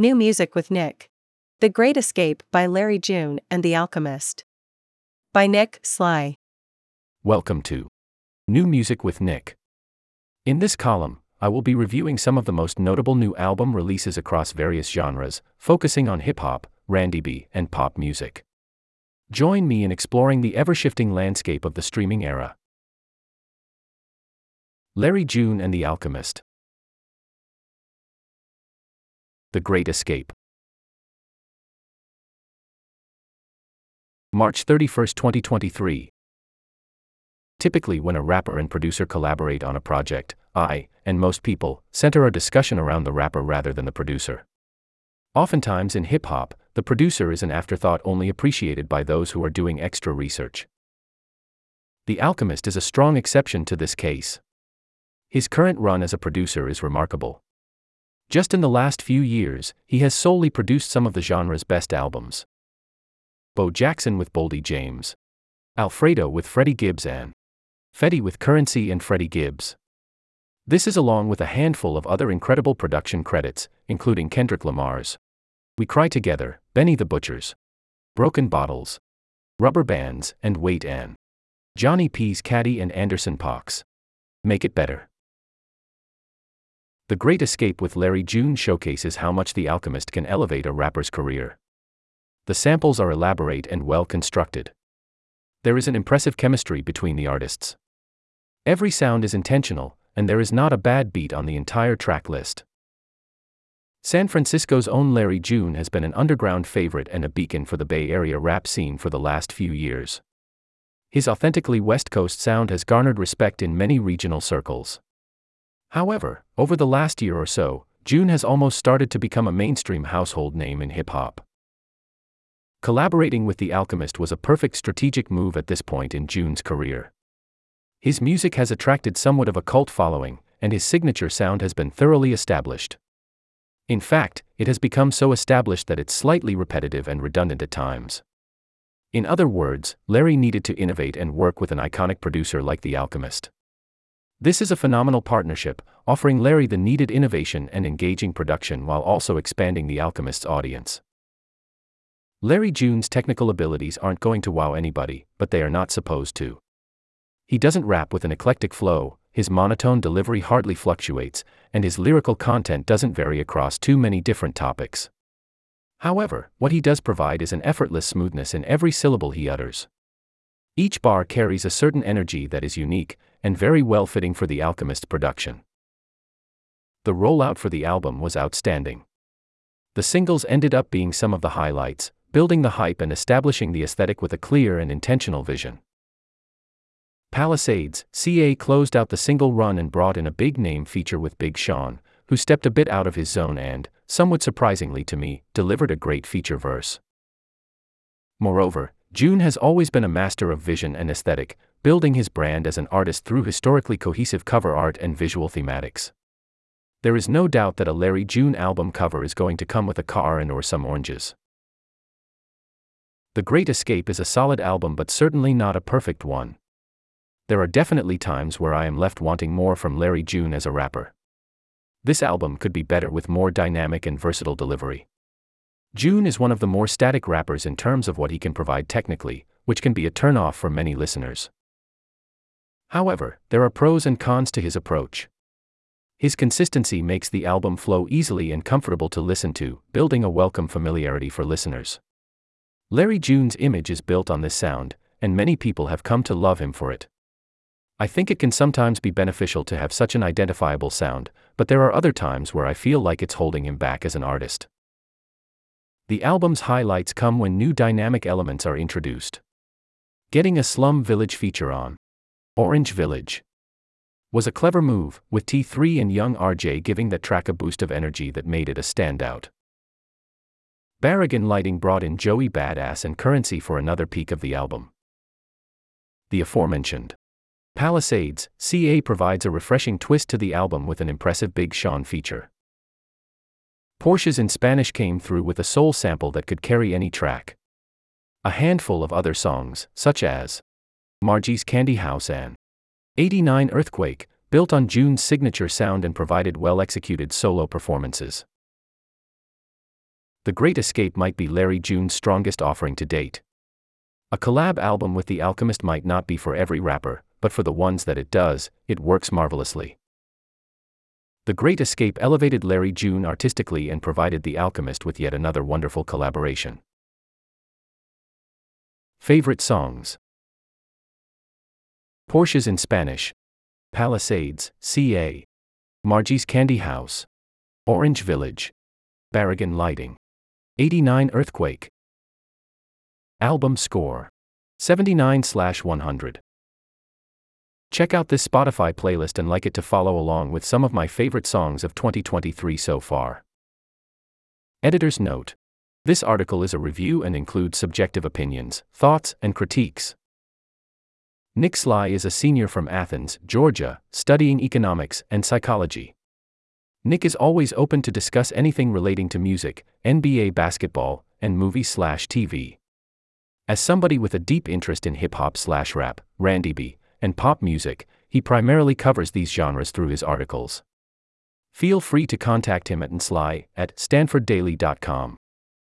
New music with Nick. The Great Escape by Larry June and the Alchemist. By Nick Sly. Welcome to New Music with Nick. In this column, I will be reviewing some of the most notable new album releases across various genres, focusing on hip hop, R&B, and pop music. Join me in exploring the ever shifting landscape of the streaming era. Larry June and the Alchemist. The Great Escape. March 31, 2023. Typically, when a rapper and producer collaborate on a project, I, and most people, center a discussion around the rapper rather than the producer. Oftentimes in hip hop, the producer is an afterthought only appreciated by those who are doing extra research. The Alchemist is a strong exception to this case. His current run as a producer is remarkable. Just in the last few years, he has solely produced some of the genre's best albums. Bo Jackson with Boldy James. Alfredo with Freddie Gibbs and Fetti with Currency and Freddie Gibbs. This is along with a handful of other incredible production credits, including Kendrick Lamar's We Cry Together, Benny the Butcher's, Broken Bottles, Rubber Bands, and Wait and Johnny P's Caddy and Anderson .Paak's Make It Better. The Great Escape with Larry June showcases how much The Alchemist can elevate a rapper's career. The samples are elaborate and well constructed. There is an impressive chemistry between the artists. Every sound is intentional, and there is not a bad beat on the entire track list. San Francisco's own Larry June has been an underground favorite and a beacon for the Bay Area rap scene for the last few years. His authentically West Coast sound has garnered respect in many regional circles. However, over the last year or so, June has almost started to become a mainstream household name in hip hop. Collaborating with The Alchemist was a perfect strategic move at this point in June's career. His music has attracted somewhat of a cult following, and his signature sound has been thoroughly established. In fact, it has become so established that it's slightly repetitive and redundant at times. In other words, Larry needed to innovate and work with an iconic producer like The Alchemist. This is a phenomenal partnership, offering Larry the needed innovation and engaging production while also expanding The Alchemist's audience. Larry June's technical abilities aren't going to wow anybody, but they are not supposed to. He doesn't rap with an eclectic flow, his monotone delivery hardly fluctuates, and his lyrical content doesn't vary across too many different topics. However, what he does provide is an effortless smoothness in every syllable he utters. Each bar carries a certain energy that is unique, and very well fitting for the Alchemist production. The rollout for the album was outstanding. The singles ended up being some of the highlights, building the hype and establishing the aesthetic with a clear and intentional vision. Palisades, CA closed out the single run and brought in a big name feature with Big Sean, who stepped a bit out of his zone and, somewhat surprisingly to me, delivered a great feature verse. Moreover, June has always been a master of vision and aesthetic, building his brand as an artist through historically cohesive cover art and visual thematics. There is no doubt that a Larry June album cover is going to come with a car and or some oranges. The Great Escape is a solid album but certainly not a perfect one. There are definitely times where I am left wanting more from Larry June as a rapper. This album could be better with more dynamic and versatile delivery. June is one of the more static rappers in terms of what he can provide technically, which can be a turnoff for many listeners. However, there are pros and cons to his approach. His consistency makes the album flow easily and comfortable to listen to, building a welcome familiarity for listeners. Larry June's image is built on this sound, and many people have come to love him for it. I think it can sometimes be beneficial to have such an identifiable sound, but there are other times where I feel like it's holding him back as an artist. The album's highlights come when new dynamic elements are introduced. Getting a Slum Village feature on Orange Village was a clever move, with T3 and Young RJ giving that track a boost of energy that made it a standout. Barragan Lighting brought in Joey Badass and Currency for another peak of the album. The aforementioned Palisades, CA provides a refreshing twist to the album with an impressive Big Sean feature. Porsches in Spanish came through with a soul sample that could carry any track. A handful of other songs, such as Margie's Candy House and 89 Earthquake, built on June's signature sound and provided well executed solo performances. The Great Escape might be Larry June's strongest offering to date. A collab album with The Alchemist might not be for every rapper, but for the ones that it does, it works marvelously. The Great Escape elevated Larry June artistically and provided The Alchemist with yet another wonderful collaboration. Favorite songs. Porsches in Spanish, Palisades, CA, Margie's Candy House, Orange Village, Barragan Lighting, 89 Earthquake. Album score. 79 100. Check out this Spotify playlist and like it to follow along with some of my favorite songs of 2023 so far. Editor's note This article is a review and includes subjective opinions, thoughts, and critiques. Nick Sly is a senior from Athens, Georgia, studying economics and psychology. Nick is always open to discuss anything relating to music, NBA basketball, and movie slash TV. As somebody with a deep interest in hip hop slash rap, R&B, and pop music, he primarily covers these genres through his articles. Feel free to contact him at nsly at stanforddaily.com.